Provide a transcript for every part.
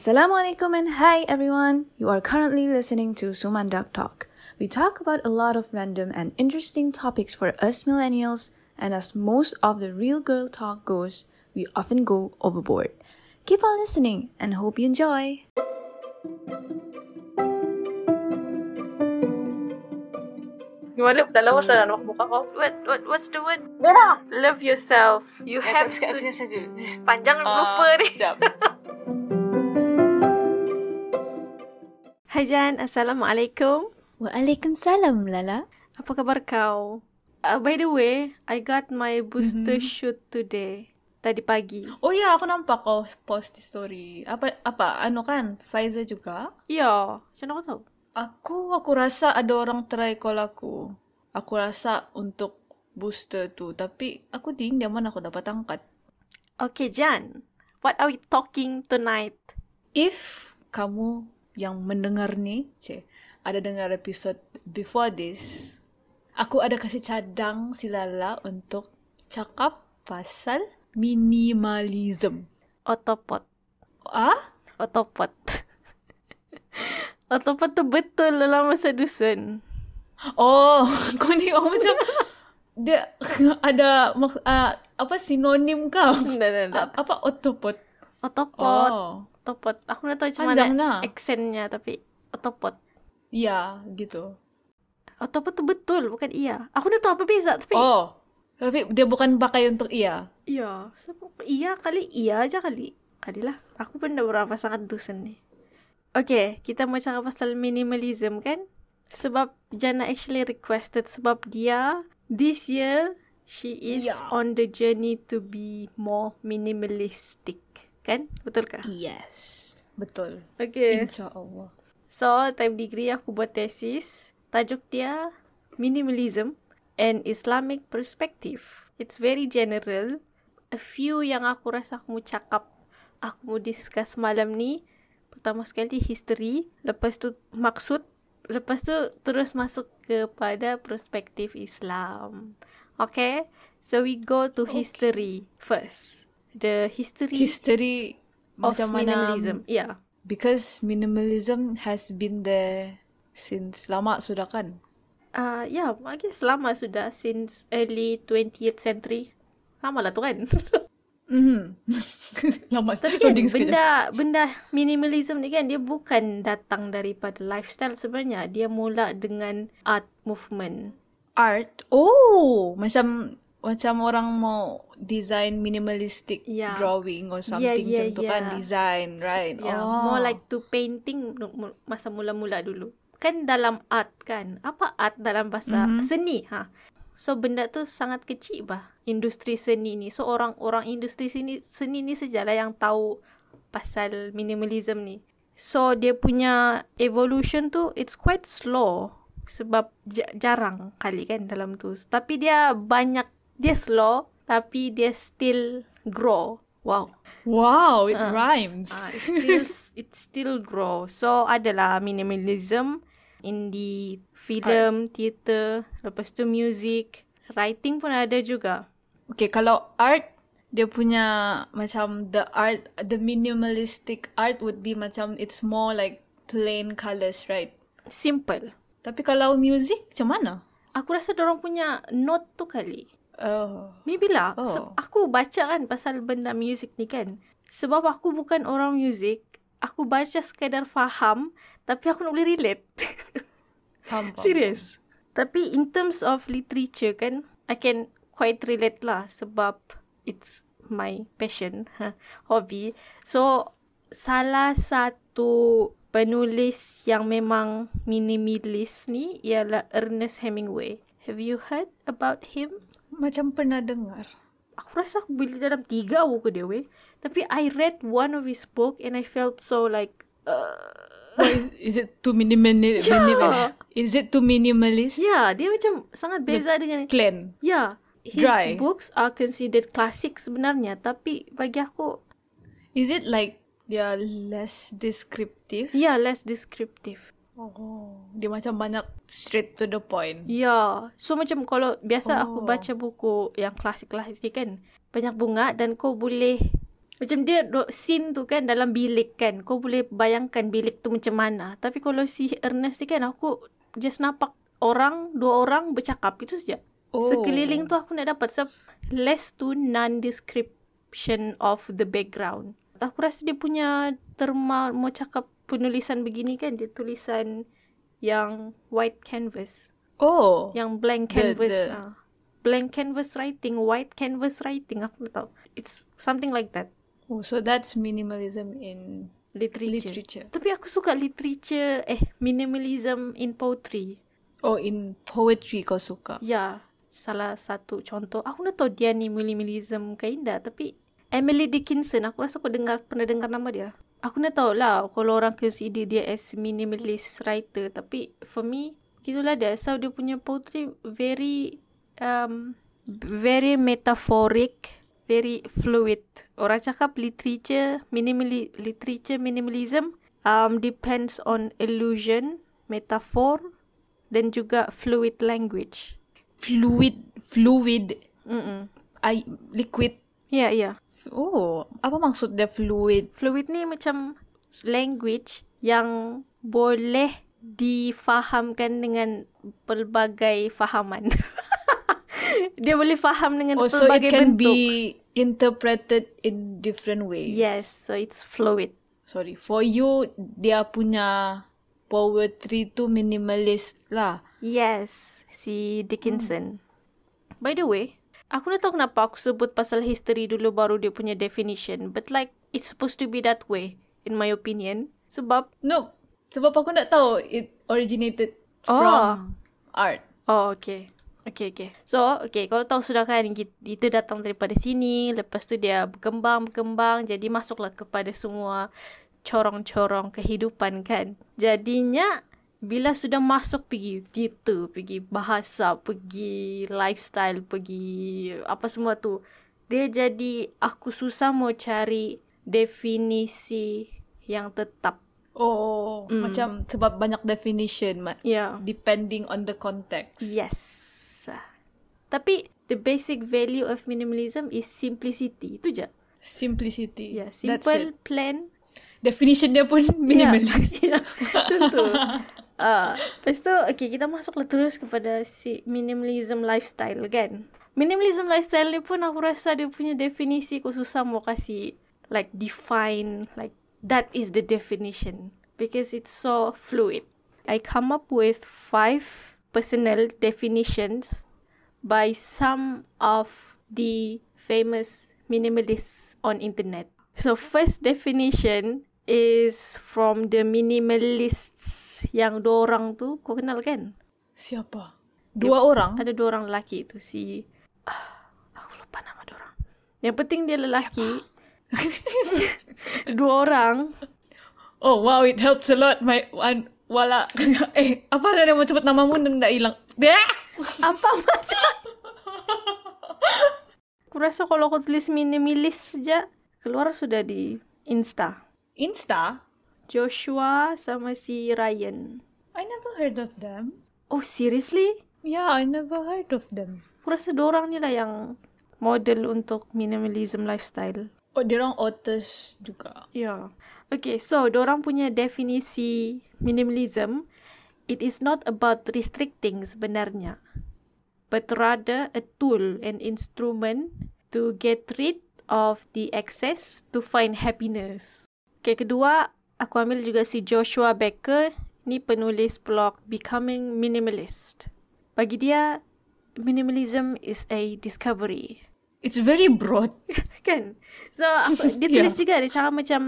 Assalamualaikum and hi everyone. You are currently listening to Sumandak Talk. We talk about a lot of random and interesting topics for us millennials, and as most of the real girl talk goes, we often go overboard. Keep on listening and hope you enjoy. Gimana? Dalawa sa anak muka ko. What what what's the word? Dia. Love yourself. You Ya, have to panjang Ah, lupa ni. Hai Jan, Assalamualaikum. Waalaikumsalam, Lala. Apa khabar kau? Uh, by the way, I got my booster Mhm. shoot today. Tadi pagi. Oh ya, aku nampak kau post di story. Apa apa anu kan? Pfizer juga? Ya, macam kau tahu? Aku aku rasa ada orang try call aku. Aku rasa untuk booster tu, tapi aku ting dia mana aku dapat angkat. Okay Jan, what are we talking tonight? If kamu yang mendengar ni, cik, ada dengar episode before this, aku ada kasih cadang si Lala untuk cakap pasal minimalism. Otopot. Ah? Otopot. Otopot tu betul dalam masa dusun. Oh, kau ni oh, macam dia ada uh, apa sinonim kau? Tak, tak. A- apa otopot? Otopot. Oh, Otopot. Aku nak tahu mana lah. aksennya tapi otopot. ya gitu. Otopot tu betul bukan iya. Aku nak tahu apa beza tapi Oh, tapi dia bukan pakai untuk iya. iya. Sebab iya kali iya aja kali. Kalilah. Aku pun dah berapa sangat dusun ni. Okay, kita mau cakap pasal minimalism kan? Sebab Jana actually requested sebab dia this year she is Ya. on the journey to be more minimalistic. Kan? Betul kah? Yes, betul. Okay. Insya Allah. So, time degree aku buat tesis. Tajuk dia Minimalism and Islamic Perspective. It's very general. A few yang aku rasa aku mau cakap, aku mau discuss malam ni. Pertama sekali history, lepas tu maksud, lepas tu terus masuk kepada perspektif Islam. Okay? So we go to history first. The history History of macam mana? minimalism. Yeah. Because minimalism has been there since lama sudah kan? Uh, yeah, I guess lama sudah since early 20th century. Lama lah tu kan. Mhm. lama. Tapi kan benda benda minimalism ni kan dia bukan datang daripada lifestyle sebenarnya. Dia mula dengan art movement. art. Oh, macam macam orang mau design minimalistic Yeah. drawing or something yeah, macam tu kan yeah. design, right? Yeah, oh. more like to painting masa mula-mula dulu. Kan dalam art kan. Apa art dalam bahasa Mhm. seni ha? So benda tu sangat kecil bah industri seni ni. So orang-orang industri seni seni ni sajalah yang tahu pasal minimalism ni. So dia punya evolution tu it's quite slow sebab jarang kali kan dalam tu. Tapi dia banyak dia slow tapi dia still grow. Wow. wow, it Ah. rhymes. Ah, it still it still grow. So adalah minimalism in the film, theater, lepas tu music, writing pun ada juga. okay, kalau art dia punya macam the art the minimalistic art would be macam it's more like plain colors, right? Simple. Tapi kalau music macam mana? Aku rasa orang punya note tu kali. Oh. Maybe lah. Oh. Aku baca kan pasal benda music ni kan. Sebab aku bukan orang music. Aku baca sekadar faham. Tapi aku nak boleh relate. Faham. Serious. Tapi in terms of literature kan, I can quite relate lah sebab it's my passion, ha, hobby. So, salah satu penulis yang memang minimalis ni ialah Ernest Hemingway. Have you heard about him? Macam pernah dengar. Aku rasa aku beli dalam tiga buku dia weh. Tapi I read one of his book and I felt so like, uh, Why is, is it too minimal? Yeah. minimal? Is it too minimalist? yeah, dia macam sangat beza dengan Clan. Yeah, his Dry. books are considered classic sebenarnya, tapi bagi aku, Is it like they are less descriptive? yeah, less descriptive. Oh, dia macam banyak straight to the point. Yeah, so macam kalau biasa aku Oh. baca buku yang klasik-klasik kan, banyak bunga dan kau boleh Macam dia scene tu kan dalam bilik kan. Kau boleh bayangkan bilik tu macam mana. Tapi kalau si Ernest ni kan aku just nampak orang, dua orang bercakap. Itu saja. Oh. Sekeliling tu aku nak dapat sebab less to non-description of the background. Aku rasa dia punya terma mau cakap penulisan begini kan. Dia tulisan yang white canvas. Oh. Yang blank The- canvas. the- ah. Blank canvas writing, white canvas writing. Aku tak tahu. It's something like that. Oh, so that's minimalism in Literature. literature. Tapi aku suka literature, eh, minimalism in poetry. Oh, in poetry kau suka. Ya, salah satu contoh. Aku nak tahu dia ni minimalism ke indah. Tapi Emily Dickinson, aku rasa aku dengar, pernah dengar nama dia. Aku nak tahu lah kalau orang consider dia as minimalist writer. Tapi for me, gitulah dia. So dia punya poetry very, um, very metaphoric, very fluid. Orang cakap literature, minimali, literature minimalism um, depends on illusion, metaphor, dan juga fluid language. Fluid, fluid, Mm-mm. I, liquid. Ya, yeah, ya. Yeah. Oh, apa maksud dia fluid? Fluid ni macam language yang boleh difahamkan dengan pelbagai fahaman. Dia boleh faham dengan Oh, so it pelbagai can bentuk. be interpreted in different ways. Yes, so it's fluid. Sorry, for you, dia punya poetry tu minimalist lah. Yes, si Dickinson. By the way, aku nak tahu kenapa aku sebut pasal history dulu baru dia punya definition. But like, it's supposed to be that way, in my opinion. Sebab, No, sebab aku nak tahu it originated Oh. from art. oh okay. Okay, okay. So, okay, kalau tahu sudah kan, kita, itu datang daripada sini. Lepas tu dia berkembang, berkembang. Jadi masuklah kepada semua corong-corong kehidupan kan. Jadinya, bila sudah masuk pergi gitu, pergi bahasa, pergi lifestyle, pergi apa semua tu. Dia jadi, aku susah mau cari definisi yang tetap. Oh, macam sebab banyak definition, ma- Ya. depending on the context. Yes. Tapi the basic value of minimalism is simplicity. Itu je. Simplicity. Yeah, simple, it. plain. Definition dia pun minimalist. Yeah. Macam tu. Uh, lepas tu, okay, kita masuklah terus kepada si minimalism lifestyle kan. Minimalism lifestyle ni pun aku rasa dia punya definisi aku susah mau kasih like define like that is the definition because it's so fluid. I come up with five personal definitions by some of the famous minimalists on internet. So first definition is from the minimalists yang dua orang tu kau kenal kan? Siapa? Dua orang? Ada dua orang lelaki tu si ah, aku lupa nama dia orang. Yang penting dia lelaki. dua orang. Oh wow, it helps a lot. My one, wala. eh, apa saya mau sebut namamu dan tak hilang? Dah! Apa macam? aku rasa kalau aku tulis minimalis saja keluar sudah di Insta. Insta? Joshua sama si Ryan. I never heard of them. Oh seriously? Yeah, I never heard of them. Aku rasa dua orang ni lah yang model untuk minimalism lifestyle. Oh, dia orang authors juga. Yeah. Okay, so orang punya definisi minimalism, it is not about restricting sebenarnya, but rather a tool and instrument to get rid of the excess to find happiness. Okay, kedua, aku ambil juga si Joshua Becker, ni penulis blog Becoming Minimalist. Bagi dia, minimalism is a discovery It's very broad. kan so apa, dia tulis Yeah. juga dia cakap macam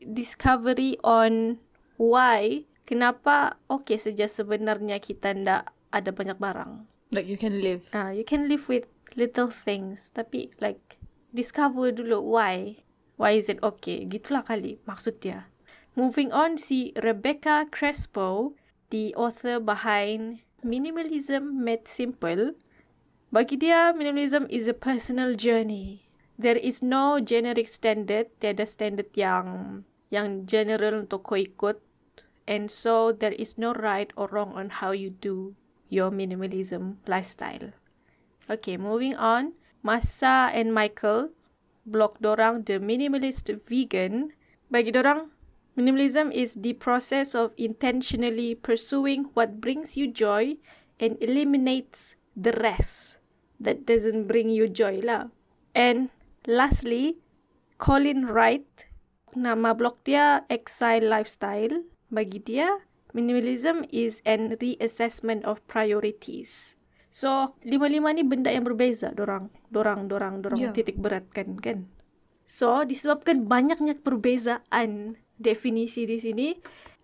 discovery on why kenapa okay saja sebenarnya kita ndak ada banyak barang Like you can live. ah you can live with little things tapi like discover dulu why why is it okay gitulah kali maksud dia moving on si Rebecca Crespo the author behind minimalism made simple bagi dia, minimalism is a personal journey. There is no generic standard. Tiada standard yang yang general untuk kau ikut. And so, there is no right or wrong on how you do your minimalism lifestyle. Okay, moving on. Masa and Michael, blog dorang The Minimalist Vegan. Bagi dorang, minimalism is the process of intentionally pursuing what brings you joy and eliminates the rest that doesn't bring you joy lah. And lastly, Colin Wright, nama blog dia Exile Lifestyle. Bagi dia, minimalism is an reassessment of priorities. So, lima-lima ni benda yang berbeza dorang. Dorang, dorang, dorang Ya. titik beratkan kan. So, disebabkan banyaknya perbezaan definisi di sini,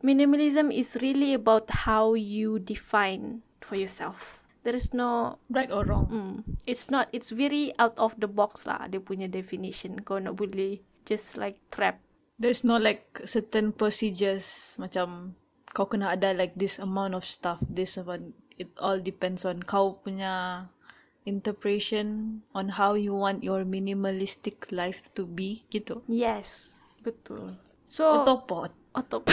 minimalism is really about how you define for yourself. There is no Right or wrong? Mm, it's not it's very out of the box lah dia punya definition. Kau nak boleh just like trap. There's no like certain procedures macam kau kena ada like this amount of stuff, this amount. It all depends on kau punya interpretation on how you want your minimalistic life to be gitu. Yes, betul. So Otopot. otop.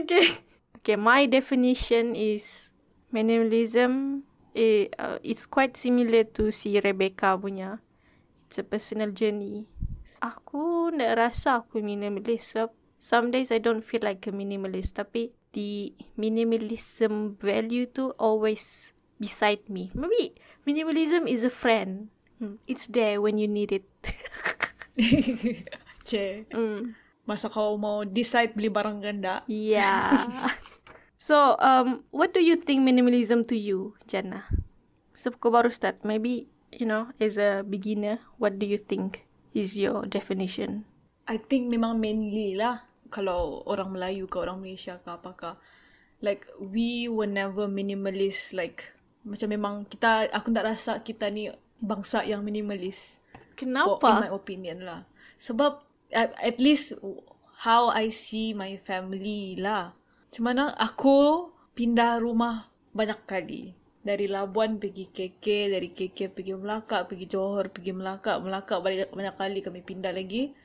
okay. Okay, my definition is minimalism eh, uh, it's quite similar to si Rebecca punya. It's a personal journey. Aku nak rasa aku minimalist sebab some days I don't feel like a minimalist tapi the minimalism value tu always beside me. Maybe minimalism is a friend. Hmm, It's there when you need it. Che. mm. Masa kau mau decide beli barang ganda. Yeah. so, um, what do you think minimalism to you, Jannah? So, kau baru start. Maybe, you know, as a beginner, what do you think is your definition? I think memang mainly lah kalau orang Melayu ke orang Malaysia ke apa ke like we were never minimalist like macam memang kita aku tak rasa kita ni bangsa yang minimalist for, in my Kenapa? opinion lah sebab at, at least how I see my family lah macam mana aku pindah rumah banyak kali dari Labuan pergi KK dari KK pergi Melaka pergi Johor pergi Melaka Melaka banyak, banyak kali kami pindah lagi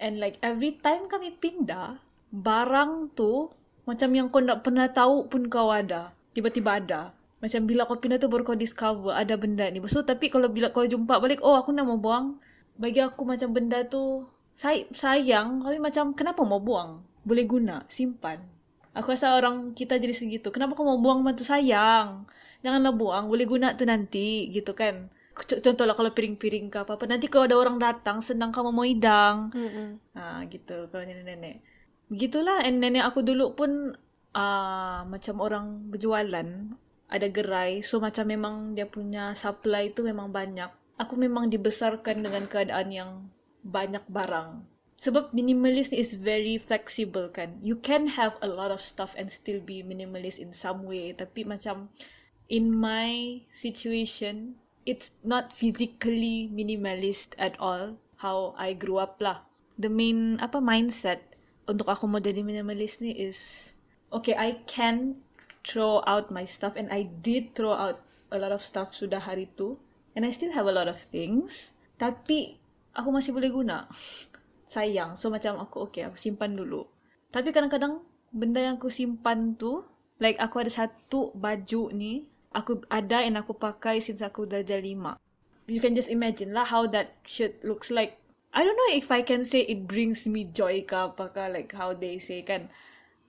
And like every time kami pindah, barang tu macam yang kau tak pernah tahu pun kau ada. Tiba-tiba ada. Macam bila kau pindah tu baru kau discover ada benda ni. So tapi kalau bila kau jumpa balik, oh aku nak mau buang. Bagi aku macam benda tu say- sayang tapi macam kenapa mau buang? Boleh guna, simpan. Aku rasa orang kita jadi segitu. Kenapa kau mau buang tu sayang? Janganlah buang, boleh guna tu nanti gitu kan. C- Contohlah kalau piring-piring ke apa-apa. Nanti kalau ada orang datang, senang kamu mau hidang. Mm-mm. Ha, gitu kalau nenek-nenek. Begitulah and nenek aku dulu pun uh, macam orang berjualan ada gerai so macam memang dia punya supply tu memang banyak. Aku memang dibesarkan dengan keadaan yang banyak barang. Sebab minimalist ni is very flexible kan. You can have a lot of stuff and still be minimalist in some way. Tapi macam in my situation, it's not physically minimalist at all. How I grew up lah. The main apa mindset untuk aku mau jadi minimalist ni is okay, I can throw out my stuff and I did throw out a lot of stuff sudah hari tu and I still have a lot of things tapi aku masih boleh guna. Sayang. So macam aku okay aku simpan dulu. Tapi kadang-kadang benda yang aku simpan tu like aku ada satu baju ni aku ada and aku pakai since aku darjah lima. You can just imagine lah how that shit looks like. I don't know if I can say it brings me joy ke apa ke like how they say kan.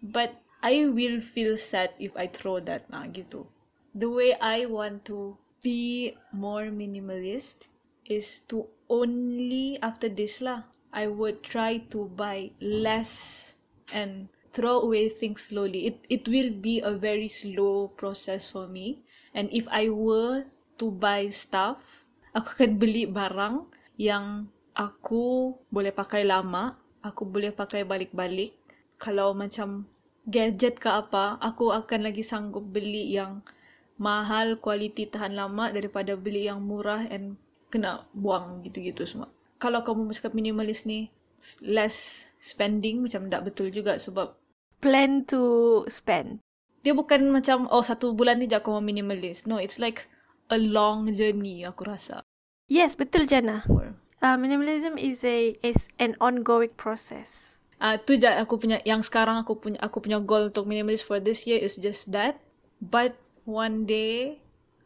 But I will feel sad if I throw that nah gitu. The way I want to be more minimalist is to only after this lah I would try to buy less and throw away things slowly. It it will be a very slow process for me. And if I were to buy stuff aku akan beli barang yang aku boleh pakai lama aku boleh pakai balik-balik. Kalau macam gadget ke apa aku akan lagi sanggup beli yang mahal kualiti tahan lama daripada beli yang murah and kena buang gitu-gitu semua. Kalau kamu cakap minimalis ni less spending macam tak betul juga sebab Plan to spend. dia bukan macam oh satu bulan ni je aku mau minimalis. No, it's like a long journey aku rasa. Yes, betul Jannah. Or, Uh, minimalism is a is an ongoing process. Ah, tu je aku punya yang sekarang aku punya aku punya goal untuk minimalist for this year is just that. But one day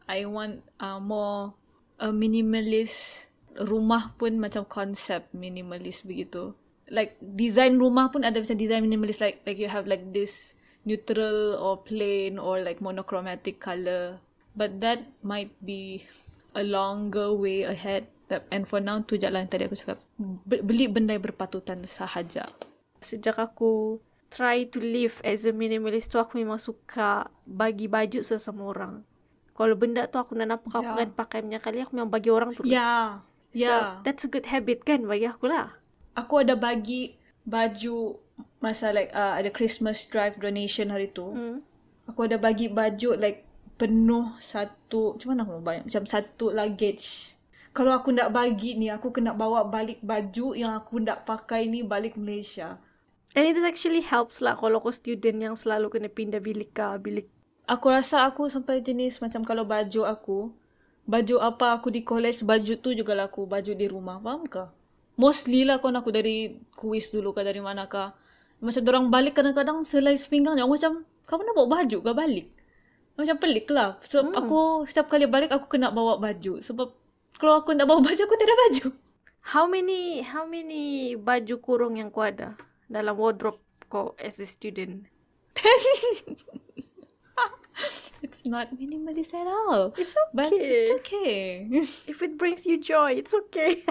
I want uh, more a minimalist rumah pun macam konsep minimalist begitu. Like design rumah pun ada macam design minimalist like like you have like this neutral or plain or like monochromatic color. But that might be a longer way ahead. And for now tu jalan tadi aku cakap be- beli benda yang berpatutan sahaja. Sejak aku try to live as a minimalist tu aku memang suka bagi baju sesama orang. Kalau benda tu aku nak nampak aku Ya. akan pakai banyak kali aku memang bagi orang terus. Ya, So, ya. that's a good habit kan bagi aku lah. Aku ada bagi baju masa like uh, ada Christmas drive donation hari tu. Hmm. Aku ada bagi baju like penuh satu, macam mana aku bayang? Macam satu luggage. Kalau aku nak bagi ni, aku kena bawa balik baju yang aku nak pakai ni balik Malaysia. And it actually helps lah kalau kau student yang selalu kena pindah bilik ke bilik. Aku rasa aku sampai jenis macam kalau baju aku, baju apa aku di college, baju tu juga lah aku baju di rumah. Faham ke? Mostly lah kawan aku dari kuis dulu ke dari mana ke. Macam orang balik kadang-kadang selai sepinggang. Aku macam, kau nak bawa baju ke balik? Macam pelik lah. Sebab hmm. aku setiap kali balik aku kena bawa baju. Sebab kalau aku nak bawa baju, aku tak ada baju. How many how many baju kurung yang kau ada dalam wardrobe kau as a student? It's not minimalist at all. It's But okay. it's okay. If it brings you joy, it's okay.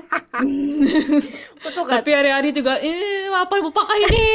Betul kan? Tapi hari-hari juga, eh, apa yang pakai ni?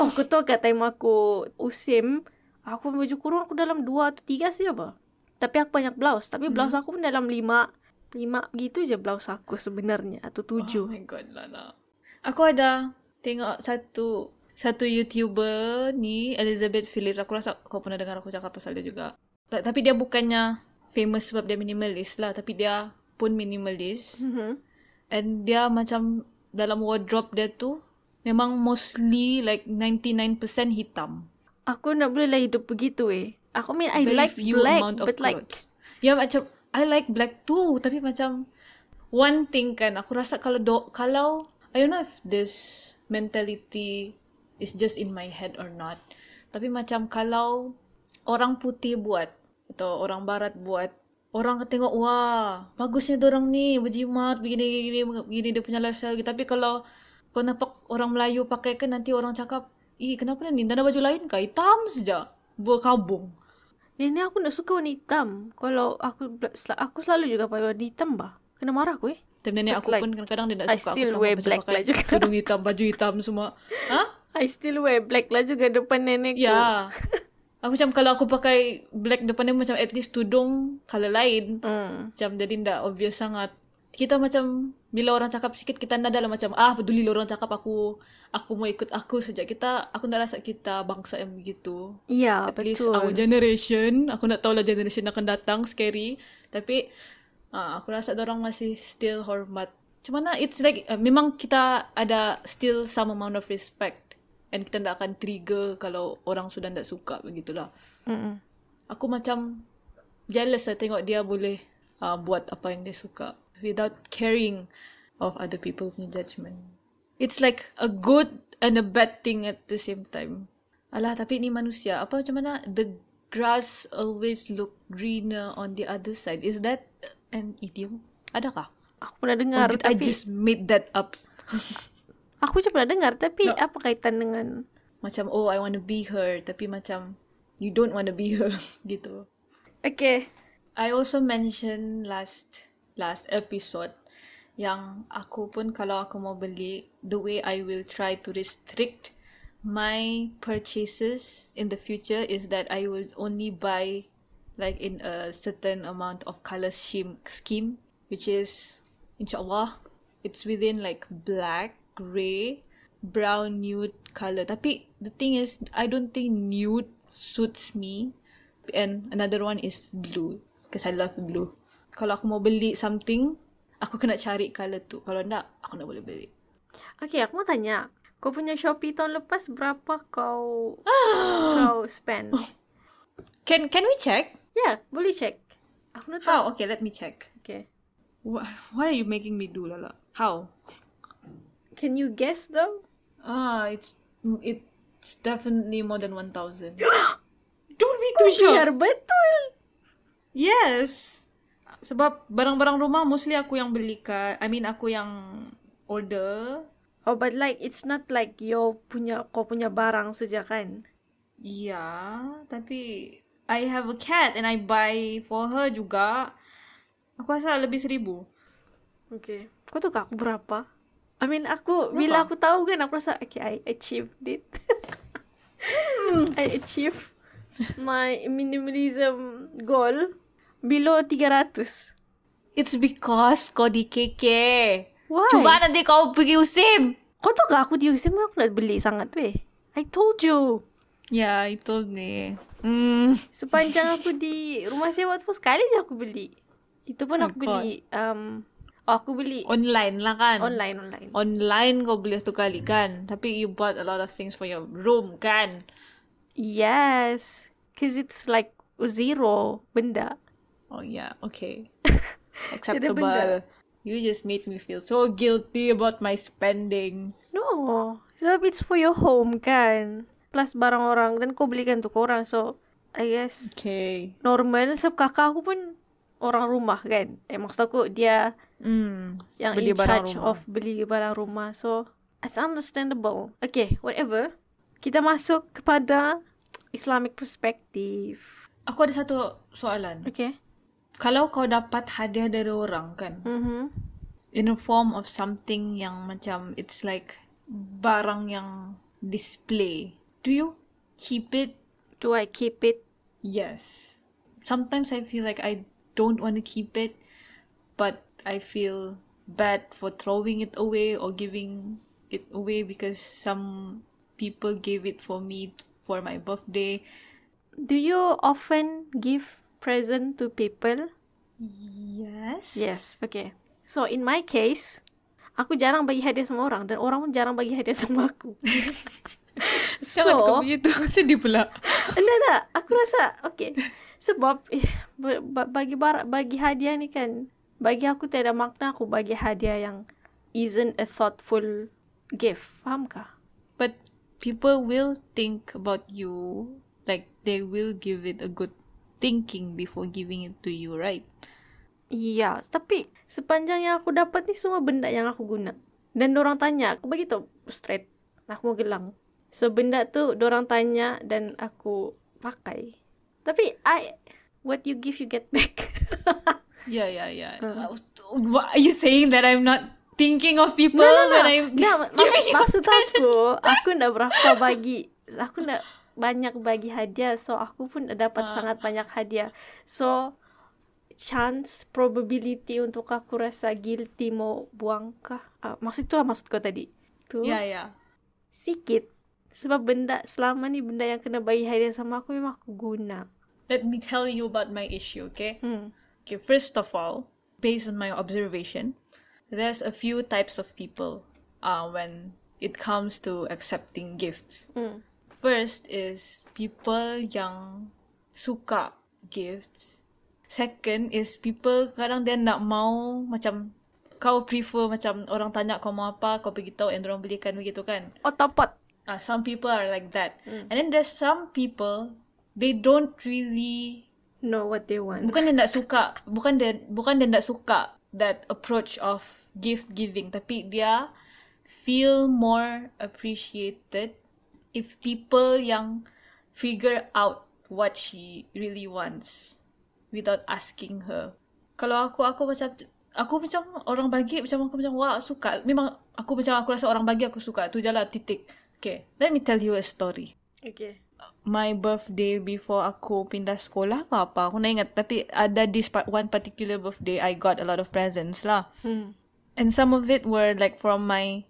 oh, kau tahu kat time aku usim, aku baju kurung aku dalam dua atau tiga sih apa. Tapi aku banyak blouse. Tapi blouse aku pun dalam lima. Lima begitu je blouse aku sebenarnya. Atau Oh tujuh. my god, Lala. Aku ada tengok satu satu YouTuber ni, Elizabeth Phillips. Aku rasa kau pernah dengar aku cakap pasal dia juga. Ta- Tapi dia bukannya famous sebab dia minimalist lah. Tapi dia pun minimalist. Mhm. And dia macam dalam wardrobe dia tu, memang mostly like 99% hitam. Aku nak boleh lah hidup begitu eh. Aku mean I Very like few black amount of but like clothes. Ya macam I like black too tapi macam one thing kan aku rasa kalau do, kalau I don't know if this mentality is just in my head or not tapi macam kalau orang putih buat atau orang barat buat orang tengok wah bagusnya orang ni berjimat begini begini begini dia punya lifestyle tapi kalau kau nampak orang Melayu pakai kan nanti orang cakap ih kenapa ni tak ada baju lain kah hitam saja berkabung Nenek aku nak suka warna hitam. Kalau aku aku selalu juga pakai warna hitam bah. Kena marah aku eh. Tapi nenek But aku like, pun kadang-kadang dia tak I suka still aku wear black pakai lah juga. tudung hitam, baju hitam semua. Ha? I still wear black lah juga depan nenekku. Ya. Aku macam kalau aku pakai black depan dia macam at least tudung color lain. Hmm. Macam jadi tak obvious sangat. Kita macam bila orang cakap sikit kita nak dalam macam ah peduli lah orang cakap aku aku mau ikut aku sejak kita aku tak rasa kita bangsa yang begitu. Ya, At least betul. our generation. Aku nak tahu lah generation akan datang. Scary. Tapi ah, aku rasa orang masih still hormat. Cuma na, it's like, uh, memang kita ada still some amount of respect. And kita tak akan trigger kalau orang sudah tak suka. Begitulah. Mm-mm. Aku macam jealous lah tengok dia boleh uh, buat apa yang dia suka. Without caring of other people punya judgment. It's like a good and a bad thing at the same time. Alah, tapi ni manusia. Apa macam mana? The grass always look greener on the other side. Is that an idiom? Adakah? Aku pernah Or dengar did I tapi just made that up? aku je pernah dengar tapi apa kaitan dengan Macam, oh, I want to be her. Tapi macam, you don't want to be her. gitu. Okay. I also mentioned last last episode yang aku pun kalau aku mau beli the way I will try to restrict my purchases in the future is that I will only buy like in a certain amount of color scheme scheme which is insyaallah it's within like black, gray, brown, nude color. Tapi the thing is I don't think nude suits me and another one is blue because I love blue. Kalau aku mau beli something, aku kena cari colour tu. Kalau tak, aku nak boleh beli. Okay, aku mau tanya. Kau punya Shopee tahun lepas berapa kau kau spend? Can can we check? Yeah, boleh check. Aku nak tahu. How? Okay, let me check. Okay. What, what are you making me do, Lala? How? Can you guess though? Ah, it's it's definitely more than 1,000. Don't be too Biar sure. betul. Yes. Sebab barang-barang rumah mostly aku yang belikan. I mean aku yang order. Oh, but like it's not like you punya kau punya barang saja kan? Ya, tapi I have a cat and I buy for her juga. Aku rasa lebih seribu. Okay. Kau tahu tak aku berapa? I mean aku bila aku tahu kan aku rasa okay I achieved it. I achieved my minimalism goal below 300. It's because kau di KK. Why? Cuba nanti kau pergi usim. Kau tahu tak aku di usia aku nak beli sangat weh. I told you. Yeah, itu ni. Hmm. Sepanjang aku di rumah sewa tu pun sekali je aku beli. Itu pun Oh aku beli um oh, aku beli Online lah kan? online online. Online kau beli satu kali kan? Tapi you bought a lot of things for your room kan? Yes. Cause it's like zero benda. Oh yeah, okay. Acceptable. You just made me feel so guilty about my spending. No. Sebab it's for your home kan. Plus barang orang dan kau belikan untuk orang. So I guess Okay. normal. Sebab kakak aku pun orang rumah kan. Eh maksud aku dia Hmm. yang Beli in charge rumah. of beli barang rumah. So, it's understandable. Okay, whatever. Kita masuk kepada Islamic perspective. Aku ada satu soalan. Okay. Kalau kau dapat hadiah dari orang kan, Mm-hmm. in a form of something yang macam it's like barang yang display. Do you keep it? Do I keep it? Yes. Sometimes I feel like I don't want to keep it, but I feel bad for throwing it away or giving it away because some people gave it for me for my birthday. Do you often give present to people? Yes. Yes. Okay. So, in my case, aku jarang bagi hadiah sama orang dan orang pun jarang bagi hadiah sama aku. Jangan kau begitu. Sedih pula. Enggak, enggak. Aku rasa, okay. Sebab, eh, ba- ba- bagi bar- bagi hadiah ni kan, bagi aku tiada makna aku bagi hadiah yang isn't a thoughtful gift. Faham kah? But people will think about you. Like they will give it a good thinking before giving it to you, right? Ya, tapi sepanjang yang aku dapat ni semua benda yang aku guna. Dan orang tanya, aku bagi tahu straight. Aku mau gelang. So benda tu orang tanya dan aku pakai. Tapi I what you give you get back. Yeah, yeah, yeah. Uh, what, are you saying that I'm not thinking of people No, no, no. when I'm No, mak- giving you maksud aku, aku nak berapa bagi, aku nak banyak bagi hadiah. So, aku pun dapat Ah. sangat banyak hadiah. So, chance, probability untuk aku rasa guilty mau buangkah. Uh, maksud tu lah maksud kau tadi. Tu Yeah, yeah. sikit. Sebab benda, selama ni benda yang kena bagi hadiah sama aku memang aku guna. Let me tell you about my issue, okay? Hmm. Okay, first of all, based on my observation, there's a few types of people uh, when it comes to accepting gifts. Hmm. First is people yang suka gifts. Second is people kadang dia nak mau macam kau prefer macam orang tanya kau mau apa, kau pergi tahu and orang belikan begitu kan. Otopot. Uh, some people are like that. And then there's some people, they don't really Know what they want. bukan dia nak suka bukan dia bukan dia nak suka that approach of gift giving tapi dia feel more appreciated if people yang figure out what she really wants without asking her kalau aku aku macam aku macam orang bagi macam aku macam wah suka memang aku macam aku rasa orang bagi aku suka tu je lah titik okay let me tell you a story Okay. my birthday before aku pindah sekolah ke apa. Aku nak ingat. Tapi ada this one particular birthday, I got a lot of presents lah. Hmm. And some of it were like from my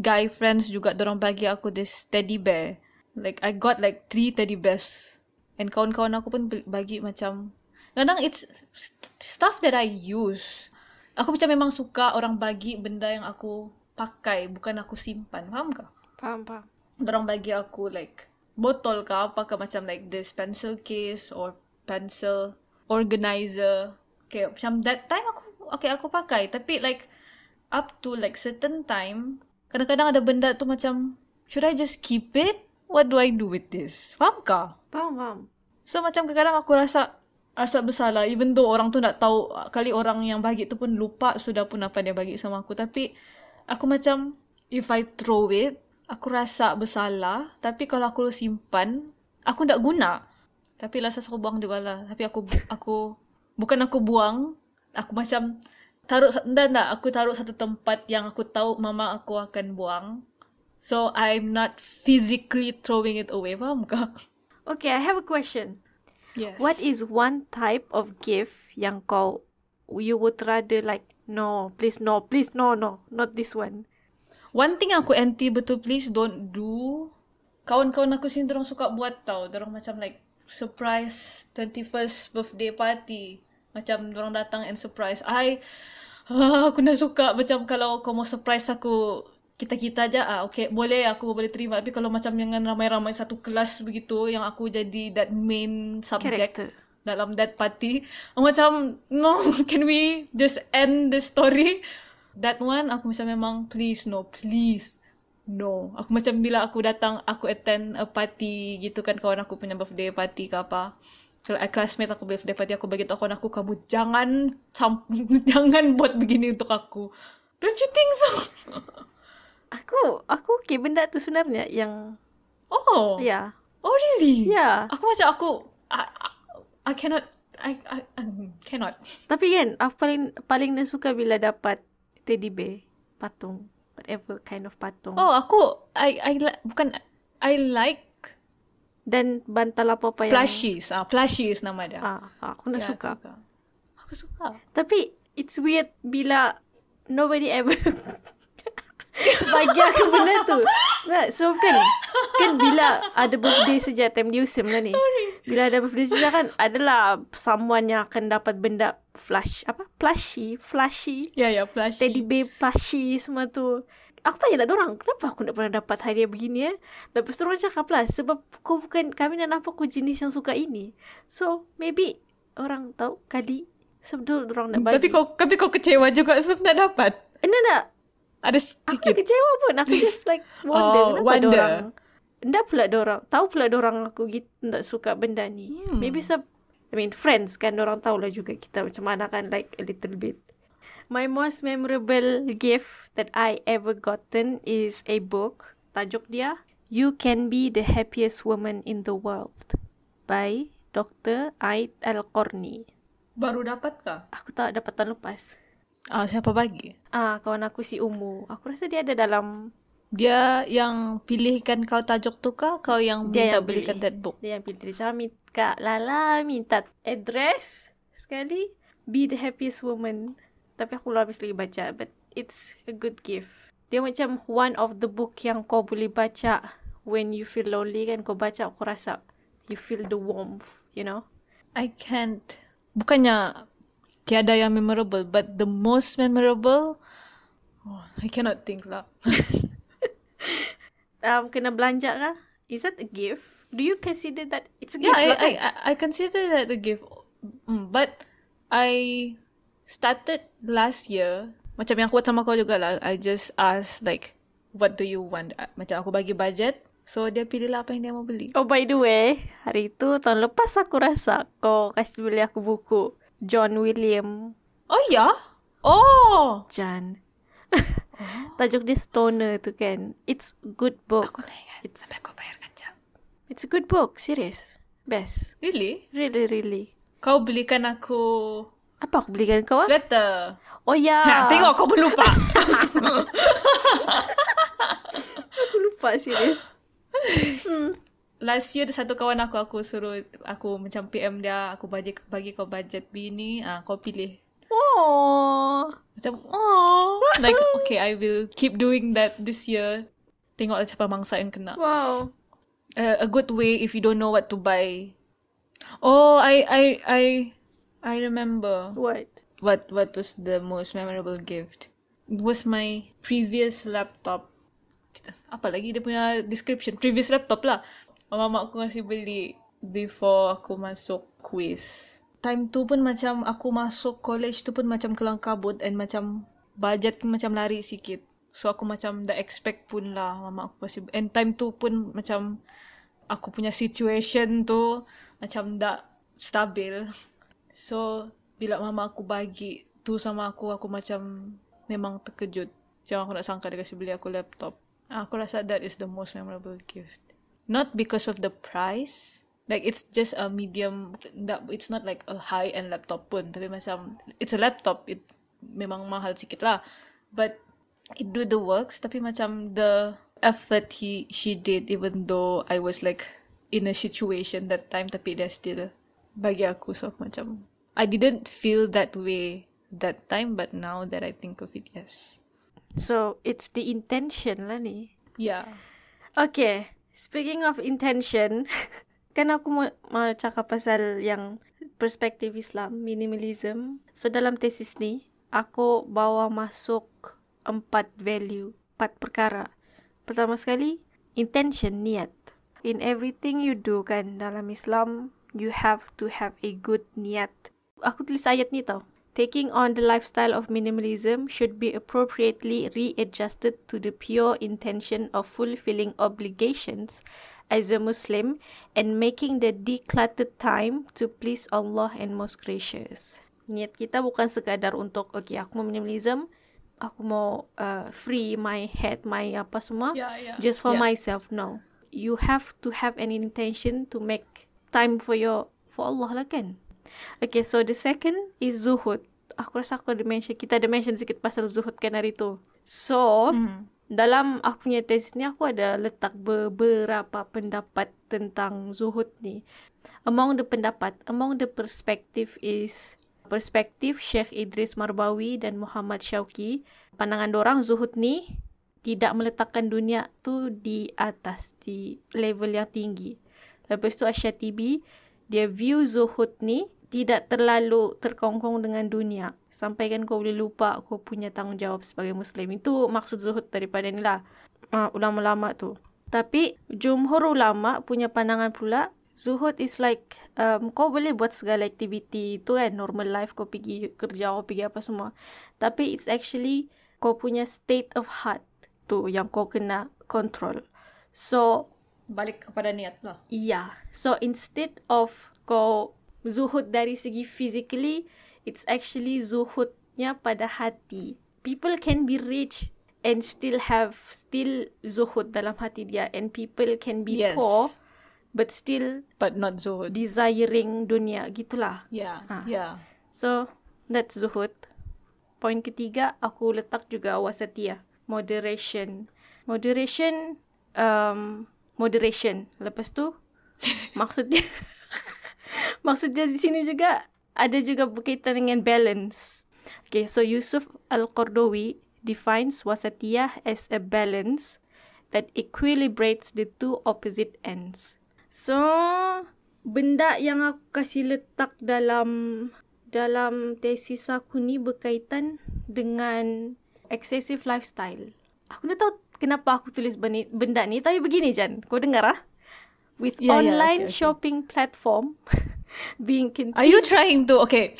guy friends juga. Dorang bagi aku this teddy bear. Like I got like three teddy bears. And kawan-kawan aku pun bagi macam... Kadang it's st- stuff that I use. Aku macam memang suka orang bagi benda yang aku pakai. Bukan aku simpan. Faham kah? Faham, faham. Dorang bagi aku like botol ke apa ke macam like this pencil case or pencil organizer. Okay, macam that time aku okay aku pakai tapi like up to like certain time kadang-kadang ada benda tu macam should I just keep it? What do I do with this? Faham kah? Faham, faham. So macam kadang-kadang aku rasa rasa bersalah even though orang tu nak tahu kali orang yang bagi tu pun lupa sudah pun apa dia bagi sama aku. Tapi aku macam if I throw it aku rasa bersalah tapi kalau aku simpan aku tak guna. Tapi rasa aku buang jugalah tapi aku aku bukan aku buang. Aku macam taruh dan tak aku taruh satu tempat yang aku tahu mama aku akan buang. So I'm not physically throwing it away. Faham ke? Okay, I have a question. Yes What is one type of gift yang kau you would rather like no, please no, please no, no, not this one. One thing aku anti betul please don't do. Kawan-kawan aku sini dorang suka buat tau. Dorang macam like surprise 21st birthday party. Macam dorang datang and surprise. I ah, aku nak suka macam kalau kau mau surprise aku kita-kita aja ah okay boleh aku boleh terima. Tapi kalau macam jangan ramai-ramai satu kelas begitu yang aku jadi that main subject Character. dalam that party macam no can we just end the story? That one aku macam memang please no please no. Aku macam bila aku datang aku attend a party gitu kan kawan aku punya birthday party ke apa. Kalau uh, classmate aku birthday party aku bagi tahu kawan aku kamu jangan jangan buat begini untuk aku. Don't you think so Aku aku okay benda tu sebenarnya yang oh ya. oh really Ya. aku macam aku I, I, cannot I, I, I cannot Tapi kan aku paling paling nak suka bila dapat teddy bear, patung, whatever kind of patung. oh aku I I li- bukan I like Dan bantal apa-apa yang plushies ah plushies nama dia Ah, aku nak Ya, suka. aku aku suka Tapi it's weird bila nobody ever bagi aku benda tu. Nah, so kan kan bila ada birthday saja time diusum lah ni. Bila ada birthday saja kan adalah someone yang akan dapat benda flash apa? Plushy, flashy, ya ya plushie teddy bear plushy semua tu. Aku tanya lah orang kenapa aku tak pernah dapat hadiah begini eh? Lepas tu orang cakap lah sebab kau bukan kami nak nampak kau jenis yang suka ini. So maybe orang tahu kali sebab orang nak bagi. tapi kau tapi kau kecewa juga sebab tak dapat Enggak, enggak. Ada Aku sedikit kecewa pun. Aku just like wonder. Oh, kenapa wonder. dorang. Enggak pula dorang. Tahu pula dorang aku gitu tak suka benda ni. Hmm. Maybe sub, I mean friends kan dorang tahu lah juga kita macam mana kan like a little bit. My most memorable gift that I ever gotten is a book. Tajuk dia You Can Be the Happiest Woman in the World by Dr. Aid Al-Qorni. baru dapat kah Aku tak dapat tahun lepas. Ah siapa bagi Ah, kawan aku si Umu. Aku rasa dia ada dalam dia yang pilihkan kau tajuk tu kah kau yang Dia minta yang belikan pilih. that book Dia yang pilih dia cakap minta Kak Lala minta address sekali be the happiest woman. Tapi aku belum habis lagi baca but it's a good gift. Dia macam one of the book yang kau boleh baca when you feel lonely kan kau baca aku rasa you feel the warmth, you know. I can't bukannya tiada yang memorable but the most memorable oh, I cannot think lah Um, kena belanja kah? Is that a gift? Do you consider that it's a gift? Yeah, I, I? I, I consider that a gift. Mm, but I started last year. Macam yang aku buat sama kau juga lah. I just ask like, what do you want? Ah, Macam aku bagi budget. So, dia pilih lah apa yang dia mau beli. Oh by the way, hari tu tahun lepas aku rasa kau kasih beli aku buku John William Oh, ya? Oh! John. Tajuk dia Stoner tu kan. It's good book. Aku nak ingat. It's Tapi aku bayarkan jam. it's a good book, serious. Best. Really? Really really. Kau belikan aku Apa aku belikan kau? sweater. Oh ya. Ha, tengok kau pun lupa. Aku lupa serious. Last year ada satu kawan aku aku suruh aku macam PM dia aku bagi bagi kau budget bini ah kau pilih Oh. Macam, oh. Like, okay, I will keep doing that this year. Tengoklah siapa mangsa yang kena. Wow. Uh, a good way if you don't know what to buy. Oh, I, I, I, I remember What? what, what was the most memorable gift. It was my previous laptop. Apa lagi dia punya description? Previous laptop lah. Mama aku ngasih beli before aku masuk quiz. Time tu pun macam aku masuk college tu pun macam kelang kabut and macam budget macam lari sikit. So aku macam dah expect pun lah mama aku kasi. And time tu pun macam aku punya situation tu macam dah stabil. So, bila mama aku bagi tu sama aku, aku macam memang terkejut. Macam aku nak sangka dia kasi beli aku laptop. Aku rasa that is the most memorable gift. Not because of the price. Like, it's just a medium, that it's not like a high-end laptop pun. Tapi macam, it's a laptop. It memang mahal sikit lah. But, it do the works. Tapi macam the effort he she did, even though I was like in a situation that time, tapi dia still bagi aku. So, macam, I didn't feel that way that time, but now that I think of it, yes. So, it's the intention lah ni. Yeah. Okay, speaking of intention, kan aku mau, mau cakap pasal yang perspektif Islam, minimalism. So, dalam tesis ni, aku bawa masuk empat value, empat perkara. Pertama sekali, intention, niat. In everything you do kan dalam Islam, you have to have a good niat. Aku tulis ayat ni tau. Taking on the lifestyle of minimalism should be appropriately readjusted to the pure intention of fulfilling obligations as a Muslim and making the decluttered time to please Allah and most gracious. Niat kita bukan sekadar untuk, okay, aku mau minimalism, aku mau uh, free my head, my apa semua, Yeah, yeah. just for Yeah. myself. No. You have to have an intention to make time for your, for Allah lah kan? Okay, so the second is zuhud. Aku rasa aku ada mention, kita ada mention sikit pasal zuhud kan hari tu. So, Mhm. dalam aku punya tesis ni, aku ada letak beberapa pendapat tentang zuhud ni. Among the pendapat, among the perspective is perspektif Sheikh Idris Marbawi dan Muhammad Syauqi. Pandangan dorang zuhud ni tidak meletakkan dunia tu di atas, di level yang tinggi. Lepas tu Asyatibi, dia view zuhud ni tidak terlalu terkongkong dengan dunia. Sampai kan kau boleh lupa kau punya tanggungjawab sebagai Muslim. Itu maksud zuhud daripada ni lah. Uh, ulama-ulama tu. Tapi jumhur ulama punya pandangan pula, zuhud is like um, kau boleh buat segala aktiviti tu kan. Normal life kau pergi kerja, kau pergi apa semua. Tapi it's actually kau punya state of heart tu yang kau kena control. So, Balik kepada niat lah. Yeah. So instead of kau zuhud dari segi physically, it's actually zuhudnya pada hati. People can be rich and still have still zuhud dalam hati dia and people can be Yes. poor but still But not zuhud. desiring dunia gitulah. Yeah, Ah. yeah. So that's zuhud. Point ketiga aku letak juga wasatiyah, moderation. Moderation um moderation. Lepas tu maksudnya di sini juga ada juga berkaitan dengan balance. Okay, so Yusuf Al-Qardawi defines wasatiyah as a balance that equilibrates the two opposite ends. So, benda yang aku kasih letak dalam dalam tesis aku ni berkaitan dengan excessive lifestyle. Aku nak tahu kenapa aku tulis benda, ni tapi begini Jan, kau dengar ah? With Yeah, yeah, online okay, okay. shopping platform being continued Are you trying to? Okay,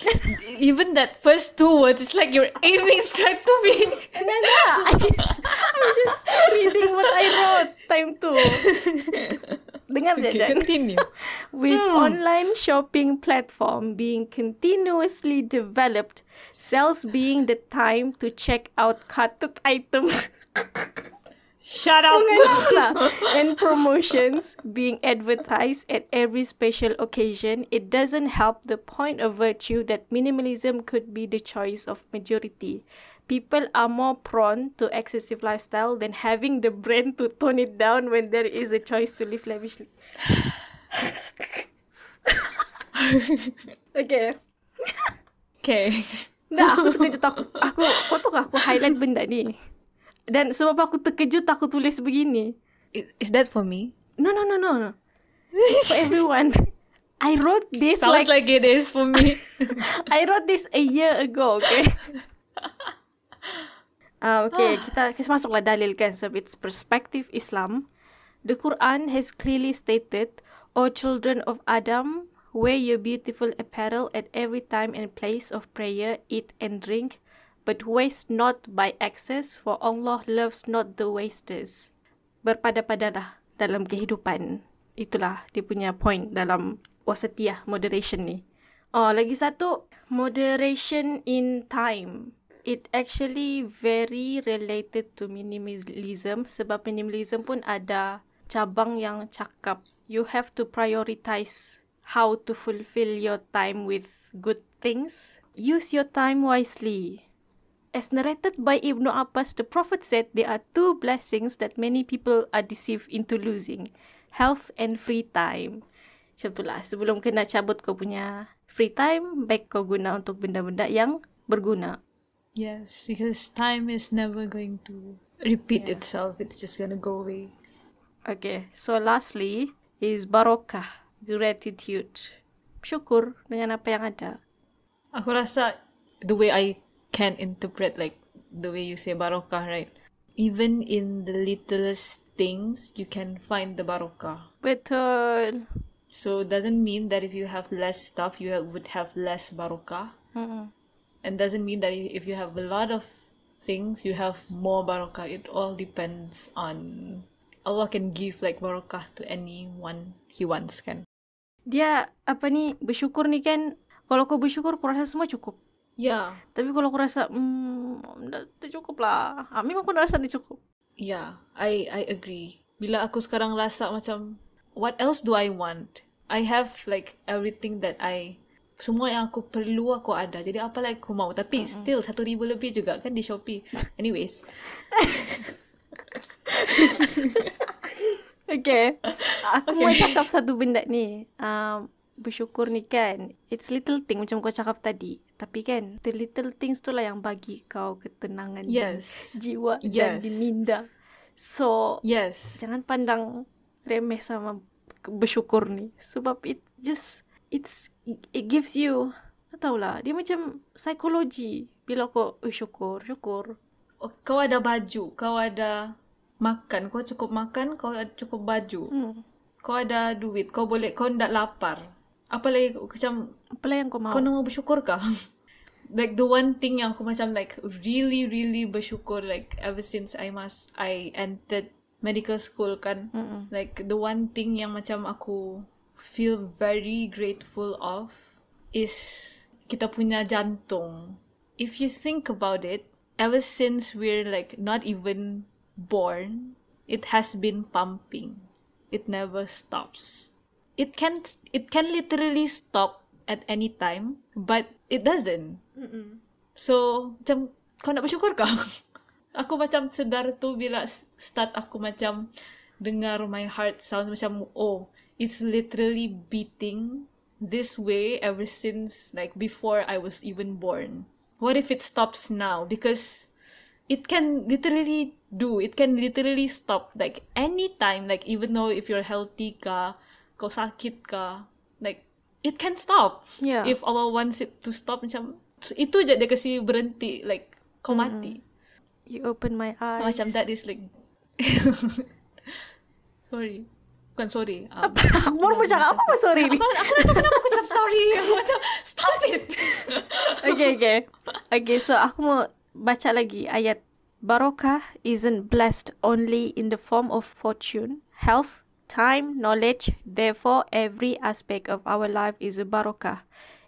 even that first two words, it's like you're aiming straight to me. I just, I'm just reading what I wrote time to. Dengar okay, continue. With hmm. online shopping platform being continuously developed, sales being the time to check out cutted items Shut up. And promotions being advertised at every special occasion, it doesn't help the point of virtue that minimalism could be the choice of majority. People are more prone to excessive lifestyle than having the brain to tone it down when there is a choice to live lavishly. okay. okay. Nah, aku terkejut aku. Aku, kau tahu aku highlight benda ni. Dan sebab aku terkejut aku tulis begini. Is that for me? No, no, no, no, no. For everyone. I wrote this Sounds like, like, it is for me. I wrote this a year ago, okay? uh, okay, kita, kita masuklah dalil kan. So, it's perspective Islam. The Quran has clearly stated, O children of Adam, wear your beautiful apparel at every time and place of prayer, eat and drink, but waste not by excess, for Allah loves not the wasters. Berpada-padalah dalam kehidupan. Itulah dia punya point dalam wasatiyah moderation ni. Oh, lagi satu, moderation in time. It actually very related to minimalism sebab minimalism pun ada cabang yang cakap you have to prioritize how to fulfill your time with good things. Use your time wisely. As narrated by Ibn Abbas, the Prophet said there are two blessings that many people are deceived into losing. Health and free time. Macam itulah, sebelum kena cabut kau punya free time, baik kau guna untuk benda-benda yang berguna. Yes, because time is never going to repeat itself. It's just gonna go away. Okay, so lastly is barokah, gratitude. Syukur dengan apa yang ada. Aku rasa the way I can interpret like the way you say barokah, right? Even in the littlest things, you can find the barokah. Betul. So it doesn't mean that if you have less stuff, you have, would have less barokah. Mm-mm. And doesn't mean that if you have a lot of things, you have more barokah. It all depends on Allah can give like barokah to anyone He wants, kan? Dia apa ni bersyukur ni kan kalau kau bersyukur kau rasa semua cukup. Yeah, Tapi kalau aku rasa hmm dah tak cukup lah. Ah, memang aku dah rasa dah cukup. yeah, I I agree. Bila aku sekarang rasa macam, what else do I want? I have like everything that I semua yang aku perlu aku ada. Jadi apa lagi aku mau? Tapi mm-hmm. still satu ribu lebih juga kan di Shopee. Anyways, Okay. Aku okay. mau cakap satu benda ni. Um, bersyukur ni kan, it's little thing macam kau cakap tadi. Tapi kan, the little things tu lah yang bagi kau ketenangan Yes. dan jiwa dan Yes. diminda. So, yes, jangan pandang remeh sama bersyukur ni. Sebab it just, it's, it gives you, tak tahulah, dia macam psikologi. Bila kau, oh, syukur, syukur. Oh, kau ada baju, kau ada makan, kau cukup makan, kau cukup baju. Hmm. Kau ada duit, kau boleh, kau tidak lapar. Apa lagi macam Apalah yang kau mahu. kau nak bersyukur kah? like the one thing yang aku macam like really really bersyukur like ever since I must I entered medical school kan. Mm-mm. Like the one thing yang macam aku feel very grateful of is kita punya jantung. If you think about it, ever since we're like not even born, it has been pumping. It never stops. It can it can literally stop at any time, but it doesn't. So, macam kau nak bersyukur kah? aku macam sedar tu bila start aku macam dengar my heart sound macam oh, it's literally beating this way ever since like before I was even born. What if it stops now? Because it can literally do. It can literally stop like anytime. Like even though if you're healthy ka, kau sakit ka, like it can stop. Yeah. If Allah wants it to stop macam so, itu je dia kasi berhenti like kau mati. You open my eyes. Macam that is like sorry. Bukan sorry. Um, Aku baru mau cakap apa apa sorry ni. aku, aku nak tahu kenapa aku cakap sorry. Aku macam stop it. okay, okay. Okay, so aku mau baca lagi ayat. Barakah isn't blessed only in the form of fortune, health, time, knowledge. Therefore, every aspect of our life is a barakah.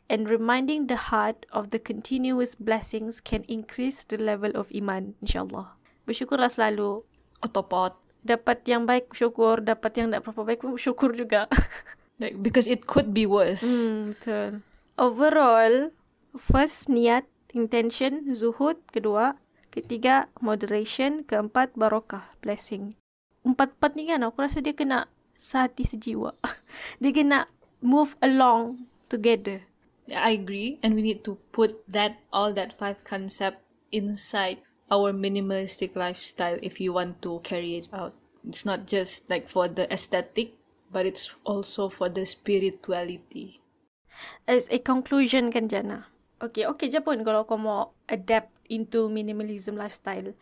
And reminding the heart of the continuous blessings can increase the level of iman, insyaAllah. Bersyukurlah selalu. Otopot. Dapat yang baik bersyukur, dapat yang tak berapa baik pun bersyukur juga. Like because it could be worse. Hmm, betul. Overall, first niat, intention, zuhud, kedua, ketiga moderation, keempat barakah, blessing. Empat-empat ni kan aku rasa dia kena sehati sejiwa. dia kena move along together. I agree, and we need to put that all that five concept inside our minimalistic lifestyle if you want to carry it out. It's not just like for the aesthetic, but it's also for the spirituality. As a conclusion kan Jana. Okay, okay je pun kalau kau mau adapt into minimalism lifestyle.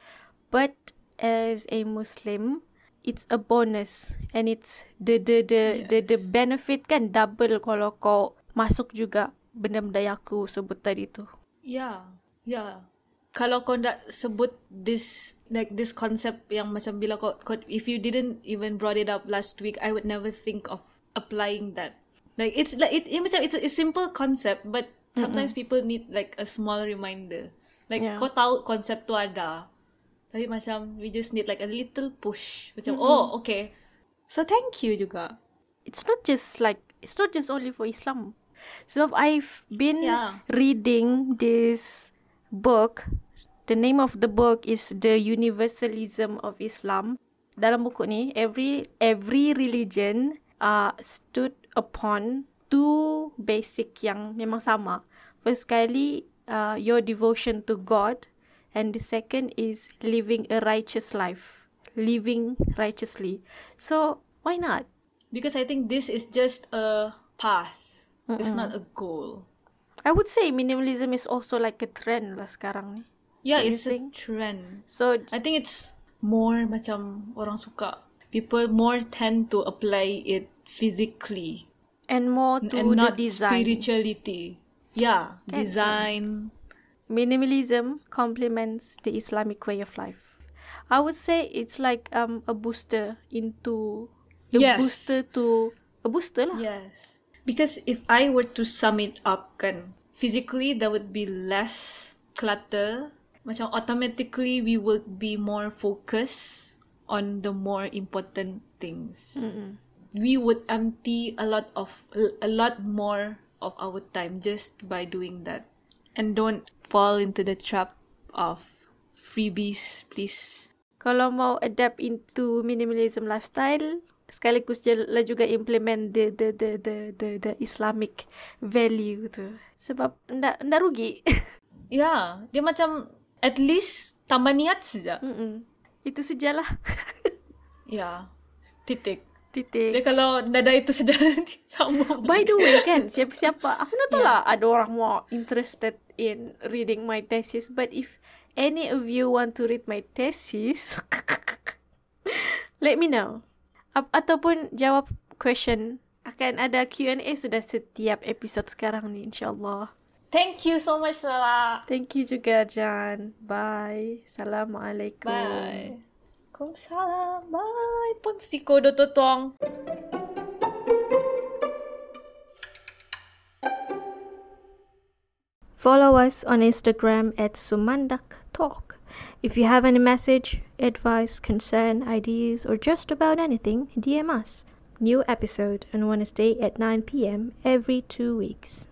But as a Muslim, it's a bonus and it's the the the the, the benefit kan double kalau kau masuk juga benda-benda yang aku sebut tadi tu. Yeah, yeah. Kalau kau nak sebut this like this concept yang macam bila kau, kau if you didn't even brought it up last week, I would never think of applying that. Like it's like it, it macam it's a, a simple concept but sometimes people need like a small reminder. Like Yeah. kau tahu konsep tu ada. Tapi macam we just need like a little push. Macam oh okay. So thank you juga. It's not just like it's not just only for Islam. Sebab I've been Yeah. reading this book. The name of the book is The Universalism of Islam. Dalam buku ni, every every religion uh, stood upon two basic yang memang sama. First kali, uh, your devotion to God. And the second is living a righteous life. Living righteously. So, why not? Because I think this is just a path. It's not a goal. I would say minimalism is also like a trend lah sekarang ni. Yeah, Don't it's a trend. So, I think it's more macam orang suka. People more tend to apply it physically and more to and the not design. spirituality. Yeah, Kan, design. Minimalism complements the Islamic way of life. I would say it's like um a booster into a Yes. booster to a booster lah. Yes. Because if I were to sum it up kan, physically there would be less clutter. Macam automatically we would be more focused on the more important things. We would empty a lot of a lot more of our time just by doing that. And don't fall into the trap of freebies, please. Kalau mau adapt into minimalism lifestyle, sekaligus lah juga implement the the the the the, the Islamic value tu. Sebab ndak ndak rugi. Yeah, dia macam at least tambah niat saja. Mm-mm. Itu sajalah. Ya, titik. Titik. Dia kalau nada itu sudah sama. By the way kan, siapa-siapa, aku nak tahu lah ada orang mau interested in reading my thesis. But if any of you want to read my thesis, let me know. Ap- ataupun jawab question. Akan ada Q&A sudah setiap episod sekarang ni insyaAllah. Thank you so much, Lala. Thank you juga Jan. Bye. Assalamualaikum. Bye. Waalaikumsalam. Bye. Pun. Follow us on Instagram at Sumandak Talk. If you have any message, advice, concern, ideas, or just about anything, DM us. New episode on Wednesday at 9 p.m. every two weeks.